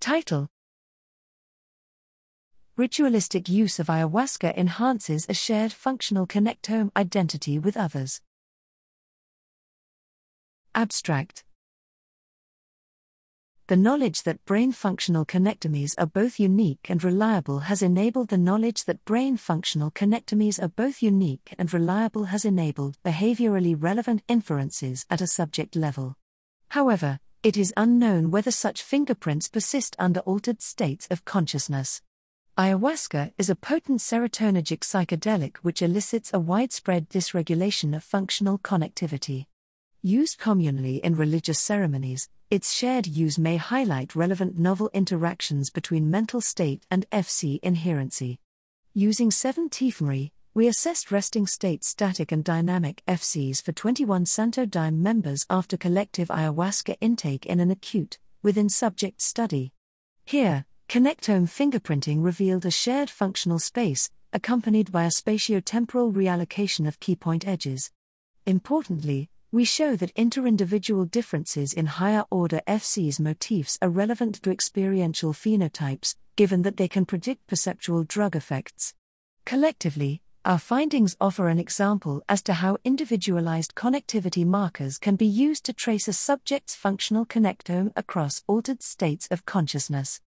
Title Ritualistic use of ayahuasca enhances a shared functional connectome identity with others. Abstract The knowledge that brain functional connectomes are both unique and reliable has enabled the knowledge that brain functional connectomes are both unique and reliable has enabled behaviorally relevant inferences at a subject level. However, it is unknown whether such fingerprints persist under altered states of consciousness. Ayahuasca is a potent serotonergic psychedelic which elicits a widespread dysregulation of functional connectivity. Used communally in religious ceremonies, its shared use may highlight relevant novel interactions between mental state and FC inherency. Using 7-TfMRI, we assessed resting state static and dynamic FCs for 21 Santo Daime members after collective ayahuasca intake in an acute, within subject study. Here, connectome fingerprinting revealed a shared functional space, accompanied by a spatiotemporal reallocation of key point edges. Importantly, we show that interindividual differences in higher order FC's motifs are relevant to experiential phenotypes, given that they can predict perceptual drug effects. Collectively, our findings offer an example as to how individualized connectivity markers can be used to trace a subject's functional connectome across altered states of consciousness.